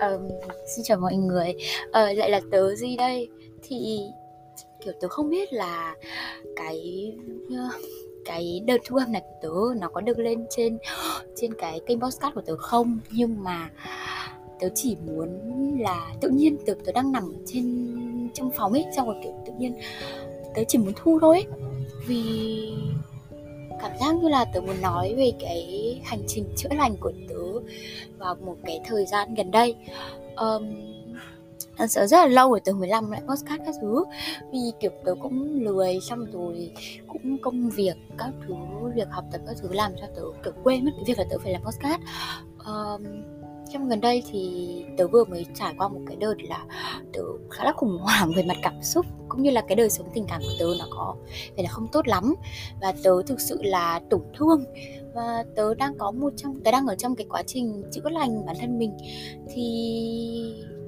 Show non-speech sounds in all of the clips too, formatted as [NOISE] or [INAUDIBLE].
um, xin chào mọi người. Uh, lại là tớ gì đây. Thì kiểu tớ không biết là cái ờ, cái đợt thu âm này của tớ nó có được lên trên trên cái kênh podcast của tớ không? Nhưng mà tớ chỉ muốn là tự nhiên tớ tớ đang nằm trên trong phòng ấy xong rồi kiểu tự nhiên tớ chỉ muốn thu thôi. Ấy. vì cảm giác như là tớ muốn nói về cái hành trình chữa lành của tớ vào một cái thời gian gần đây. Um, thật sự rất là lâu rồi tớ mới làm lại podcast các thứ. Vì kiểu tớ cũng lười xong rồi cũng công việc các thứ việc học tập các thứ làm cho tớ kiểu quên mất cái việc là tớ phải làm podcast. Um, trong gần đây thì tớ vừa mới trải qua một cái đợt là tớ khá là khủng hoảng về mặt cảm xúc cũng như là cái đời sống tình cảm của tớ nó có vẻ là không tốt lắm. Và tớ thực sự là tổn thương. Và tớ đang có một trong tớ đang ở trong cái quá trình chữa lành bản thân mình. Thì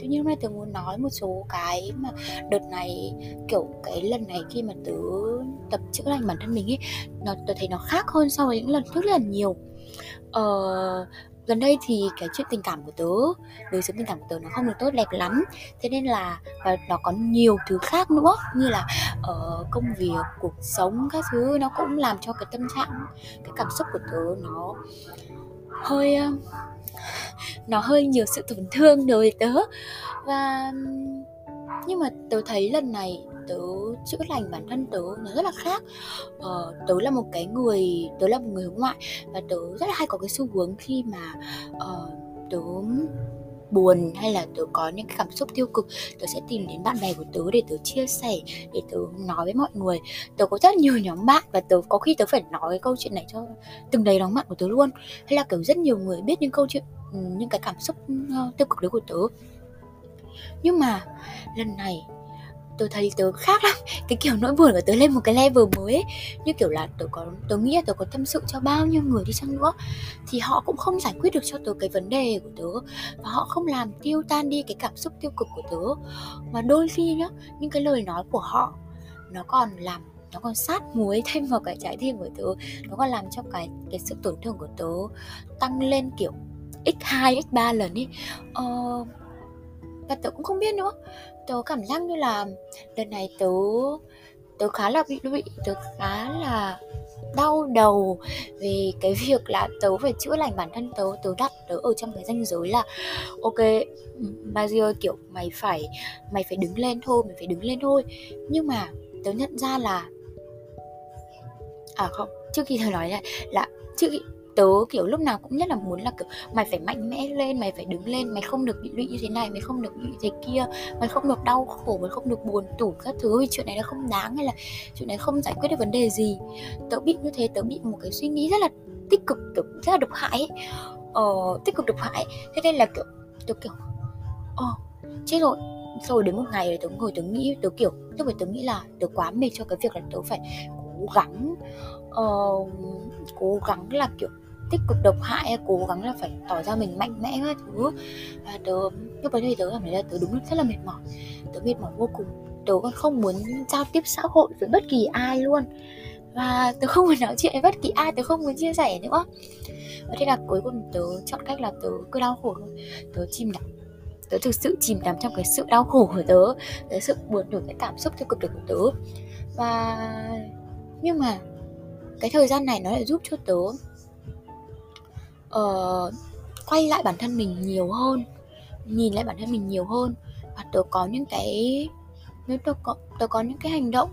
tuy nhiên hôm nay tớ muốn nói một số cái mà đợt này kiểu cái lần này khi mà tớ tập chữa lành bản thân mình ấy nó tớ thấy nó khác hơn so với những lần trước rất là nhiều. Ờ, gần đây thì cái chuyện tình cảm của tớ đời sống tình cảm của tớ nó không được tốt đẹp lắm. Thế nên là và nó có nhiều thứ khác nữa như là ở uh, công việc cuộc sống các thứ nó cũng làm cho cái tâm trạng cái cảm xúc của tớ nó hơi uh, nó hơi nhiều sự tổn thương đối với tớ. Và nhưng mà tớ thấy lần này tớ chữa lành bản thân tớ nó rất là khác. Ờ, tớ là một cái người tớ là một người hướng ngoại và tớ rất là hay có cái xu hướng khi mà uh, tớ buồn hay là tớ có những cái cảm xúc tiêu cực tớ sẽ tìm đến bạn bè của tớ để tớ chia sẻ để tớ nói với mọi người. Tớ có rất nhiều nhóm bạn và tớ có khi tớ phải nói cái câu chuyện này cho từng đầy đóng bạn của tớ luôn. Hay là kiểu rất nhiều người biết những câu chuyện những cái cảm xúc ờ, tiêu cực đấy của tớ nhưng mà lần này tôi thấy tớ khác lắm. [LAUGHS] Cái kiểu nỗi buồn của tớ lên một cái level mới ấy. như kiểu là tớ có tớ nghĩ là tớ có tâm sự cho bao nhiêu người đi chăng nữa. Thì họ cũng không giải quyết được cho tớ cái vấn đề của tớ. Và họ không làm tiêu tan đi cái cảm xúc tiêu cực của tớ. Mà đôi khi nhá những cái lời nói của họ nó còn làm nó còn sát muối [LAUGHS] thêm vào cái trái tim của tớ. Nó còn làm cho cái cái sự tổn thương của tớ tăng lên kiểu x2 x3 lần ấy. Ờ, và tớ cũng không biết nữa. Tớ cảm giác như là lần này tớ tớ khá là bị bị tớ khá là đau đầu về cái việc là tớ phải chữa lành bản thân tớ. Tớ đặt tớ ở trong cái danh giới là, ok Mazio ơi kiểu mày phải mày phải đứng lên thôi, mày phải đứng lên thôi. Nhưng mà tớ nhận ra là à không, trước khi tớ nói lại, là trước khi tớ kiểu lúc nào cũng nhất là muốn là kiểu mày phải mạnh mẽ lên mày phải đứng lên mày không được bị lụy như thế này mày không được bị thế kia mày không được đau khổ mày không được buồn tủi các thứ. Vì chuyện này nó không đáng hay là chuyện này không giải quyết được vấn đề gì. Tớ bị như thế tớ bị một cái suy nghĩ rất là tích cực kiểu rất là độc hại ấy. ờ, tích cực độc hại thế nên là kiểu tớ kiểu ờ chết rồi. Rồi đến một ngày tớ ngồi tớ nghĩ tớ kiểu lúc ấy tớ nghĩ là tớ quá mệt cho cái việc là tớ phải cố gắng uh, cố gắng là kiểu tích cực độc hại cố gắng là phải tỏ ra mình mạnh mẽ các thứ. Và tớ, lúc đấy thì tớ cảm thấy là tớ đúng, rất là mệt mỏi. Tớ mệt mỏi vô cùng. Tớ còn không muốn giao tiếp xã hội với bất kỳ ai luôn. Và tớ không muốn nói chuyện với bất kỳ ai, tớ không muốn chia sẻ nữa. Và thế là cuối cùng tớ chọn cách là tớ cứ đau khổ thôi. Tớ chìm đắm. Tớ thực sự chìm đắm trong cái sự đau khổ của tớ. Cái sự buồn tủi cái cảm xúc tiêu cực của tớ. Và, nhưng mà cái thời gian này nó lại giúp cho tớ uh, quay lại bản thân mình nhiều hơn nhìn lại bản thân mình nhiều hơn. Và tớ có những cái nếu tớ có tớ có những cái hành động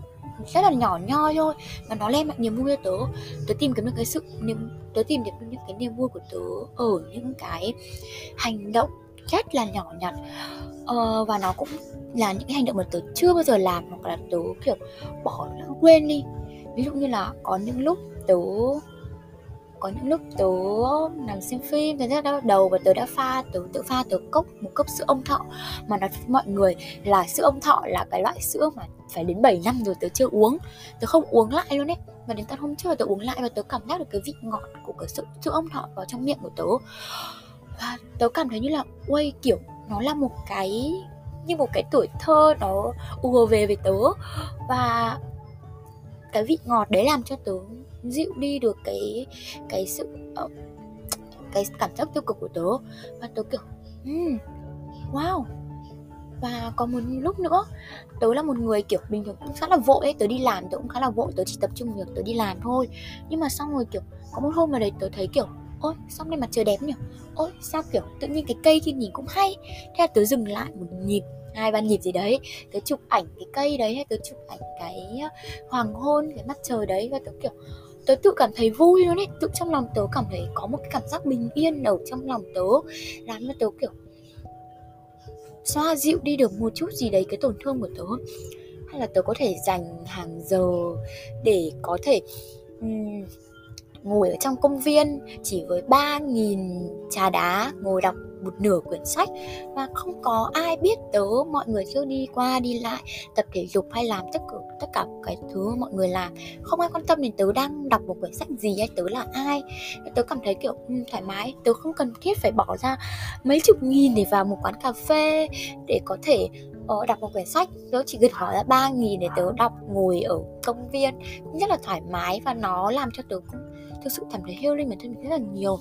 rất là nhỏ nhoi thôi mà nó đem lại niềm vui cho tớ. Tớ tìm kiếm được cái sự niềm tớ tìm được những cái niềm vui của tớ ở những cái hành động rất là nhỏ nhặt. Ờ, và nó cũng là những cái hành động mà tớ chưa bao giờ làm hoặc là tớ kiểu bỏ lãng quên đi. Ví dụ như là có những lúc tớ có những lúc tớ nằm xem phim tớ rất đau đầu và tớ đã pha tớ tự pha tớ cốc một cốc sữa ông thọ. Mà nói với mọi người là sữa ông thọ là cái loại sữa mà phải đến 7 năm rồi tớ chưa uống. Tớ không uống lại luôn ấy. Mà đến tận hôm trước tớ uống lại và tớ cảm giác được cái vị ngọt của cái sữa, sữa ông thọ vào trong miệng của tớ. Và tớ cảm thấy như là quay kiểu nó là một cái như một cái tuổi thơ nó ùa về với tớ. Và cái vị ngọt đấy làm cho tớ dịu đi được cái cái sự uh, cái cảm giác tiêu cực của tớ. Và tớ kiểu um, wow. Và có một lúc nữa tớ là một người kiểu bình thường cũng khá là vội ấy tớ đi làm tớ cũng khá là vội tớ chỉ tập trung việc tớ đi làm thôi. Nhưng mà xong rồi kiểu có một hôm mà đấy tớ thấy kiểu ôi sao nay mặt trời đẹp nhỉ? Ôi sao kiểu tự nhiên cái cây kia nhìn cũng hay. Thế là tớ dừng lại một nhịp hai ba nhịp gì đấy. Tớ chụp ảnh cái cây đấy hay tớ chụp ảnh cái ờ, hoàng hôn cái mặt trời đấy và tớ kiểu tớ tự cảm thấy vui luôn ấy. Tự trong lòng tớ cảm thấy có một cái cảm giác bình yên ở trong lòng tớ. Làm cho tớ kiểu xoa dịu đi được một chút gì đấy cái tổn thương của tớ. Hay là tớ có thể dành hàng giờ để có thể um, ngồi ở trong công viên chỉ với 3.000 trà đá ngồi đọc một nửa quyển sách và không có ai biết tớ mọi người chưa đi qua đi lại tập thể dục hay làm tất cả tất cả cái thứ mọi người làm. Không ai quan tâm đến tớ đang đọc một quyển sách gì hay tớ là ai. Tớ cảm thấy kiểu um, thoải mái. Tớ không cần thiết phải bỏ ra mấy chục nghìn để vào một quán cà phê để có thể uh, đọc một quyển sách. Tớ chỉ cần hỏi ra ba nghìn để tớ đọc ngồi ở công viên. Cũng rất là thoải mái và nó làm cho tớ cũng thực sự cảm thấy healing bản thân mình rất là nhiều.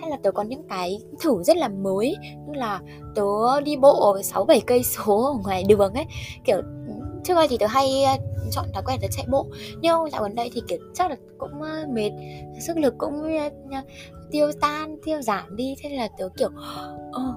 Hay là tớ có những cái thử rất là mới, như là tớ đi bộ sáu bảy cây số ở ngoài đường ấy. Kiểu, trước đây thì tớ hay ờ, chọn thói quen tớ chạy bộ, nhưng dạo gần đây thì, kiểu, chắc là cũng ờ, mệt, sức lực cũng ờ, tiêu tan, tiêu giảm đi. Thế là tớ, kiểu ờ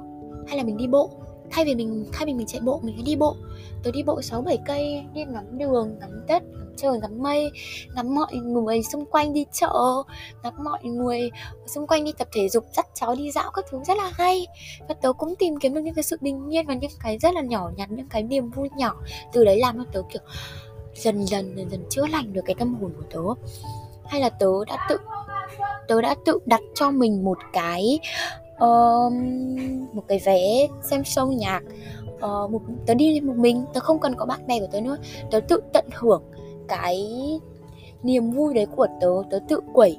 hay là mình đi bộ thay vì mình, thay vì mình chạy bộ, mình hãy đi bộ. Tớ đi bộ sáu bảy cây, đi ngắm đường, ngắm đất trời, ngắm mây, ngắm mọi người xung quanh đi chợ, ngắm mọi người xung quanh đi tập thể dục, dắt cháu đi dạo các thứ rất là hay. Và tớ cũng tìm kiếm được những cái sự bình yên và những cái rất là nhỏ nhặt, những cái niềm vui nhỏ. Từ đấy làm cho tớ, kiểu, dần dần dần dần chữa lành được cái tâm hồn của tớ. Hay là tớ đã tự, tớ đã tự đặt cho mình một cái uh, một cái vé xem show nhạc uh, một tớ đi một mình tớ không cần có bạn bè của tớ nữa. Tớ tự tận hưởng cái niềm vui đấy của tớ tớ tự quẩy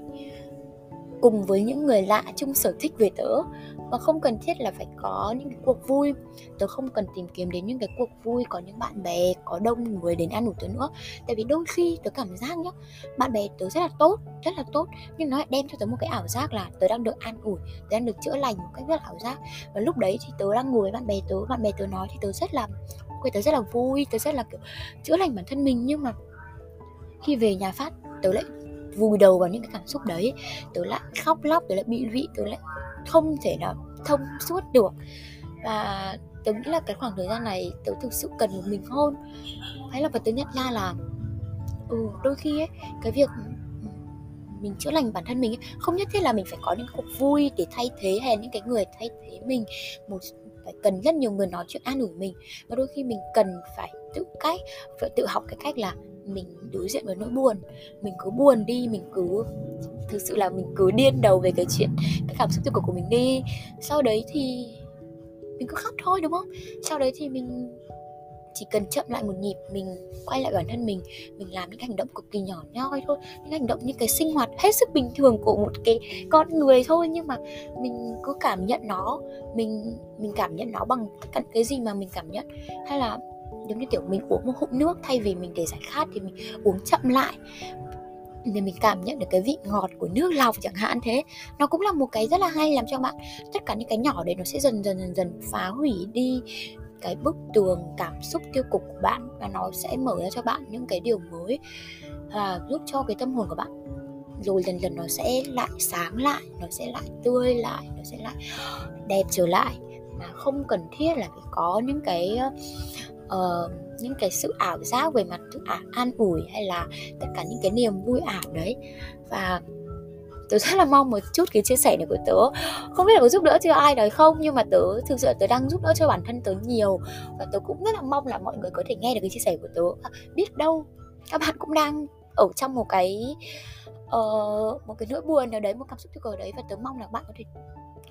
cùng với những người lạ chung sở thích về tớ và không cần thiết là phải có những cái cuộc vui. Tớ không cần tìm kiếm đến những cái cuộc vui, có những bạn bè, có đông người đến ăn ủi tớ nữa. Tại vì đôi khi tớ cảm giác nhá, bạn bè tớ rất là tốt, rất là tốt. Nhưng nó lại đem cho tớ một cái ảo giác là tớ đang được an ủi, tớ đang được chữa lành một cách rất là ảo giác. Và lúc đấy thì tớ đang ngồi với bạn bè tớ, bạn bè tớ nói thì tớ rất là quay tớ rất là vui, tớ rất là, kiểu, chữa lành bản thân mình. Nhưng mà khi về nhà phát, tớ lại vùi đầu vào những cái cảm xúc đấy. Tớ lại khóc lóc, tớ lại bị lụy tớ lại không thể nào thông suốt được. Và tớ nghĩ là cái khoảng thời gian này tớ thực sự cần một mình hơn. Hay là và tớ nhận ra là ừ đôi khi ấy cái việc mình chữa lành bản thân mình ấy, không nhất thiết là mình phải có những cuộc vui để thay thế hay những cái người thay thế mình. Một phải cần rất nhiều người nói chuyện an ủi mình. Và đôi khi mình cần phải tự cách phải tự học cái cách là mình đối diện với nỗi buồn. Mình cứ buồn đi mình cứ thực sự là mình cứ điên đầu về cái chuyện cảm xúc tiêu cực của mình đi. Sau đấy thì mình cứ khóc thôi đúng không? Sau đấy thì mình chỉ cần chậm lại một nhịp mình quay lại bản thân mình mình làm những hành động cực kỳ nhỏ nhoi thôi những hành động như cái sinh hoạt hết sức bình thường của một cái con người thôi nhưng mà mình cứ cảm nhận nó mình mình cảm nhận nó bằng cái, cái gì mà mình cảm nhận. Hay là giống như kiểu mình uống một hụm nước thay vì mình để giải khát thì mình uống chậm lại để mình cảm nhận được cái vị ngọt của nước lọc chẳng hạn thế. Nó cũng là một cái rất là hay làm cho bạn, tất cả những cái nhỏ đấy nó sẽ dần dần dần dần phá hủy đi cái bức tường cảm xúc tiêu cực của bạn và nó sẽ mở ra cho bạn những cái điều mới và giúp cho cái tâm hồn của bạn. Rồi dần dần nó sẽ lại sáng lại, nó sẽ lại tươi lại, nó sẽ lại đẹp trở lại. Mà không cần thiết là phải có những cái uh, những cái sự ảo giác về mặt thức ảo an ủi hay là tất cả những cái niềm vui ảo đấy. Và tớ rất là mong một chút cái chia sẻ này của tớ. Không biết là có giúp đỡ cho ai đấy không nhưng mà tớ thực sự là tớ đang giúp đỡ cho bản thân tớ nhiều. Và tớ cũng rất là mong là mọi người có thể nghe được cái chia sẻ của tớ. Biết đâu các bạn cũng đang ở trong một cái uh, một cái nỗi buồn nào đấy một cảm xúc tiêu cực đấy và tớ mong là bạn có thể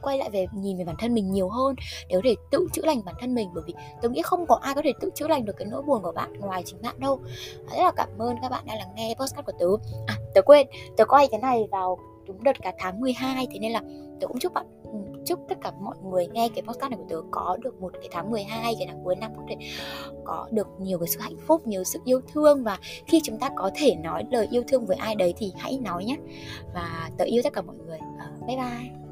quay lại về nhìn về bản thân mình nhiều hơn để có thể tự chữa lành bản thân mình. Bởi vì tôi nghĩ không có ai có thể tự chữa lành được cái nỗi buồn của bạn ngoài chính bạn đâu. Ờ, rất là cảm ơn các bạn đã lắng nghe podcast của tớ. À tớ quên tớ quay cái này vào đúng đợt cả tháng 12 thế nên là tớ cũng chúc bạn ừ, chúc tất cả mọi người nghe cái podcast này của tớ có được một cái tháng 12 cái tháng cuối năm có thể có được nhiều cái sự hạnh phúc, nhiều sự yêu thương. Và khi chúng ta có thể nói lời yêu thương với ai đấy thì hãy nói nhé. Và tớ yêu tất cả mọi người. Ờ, bye bye.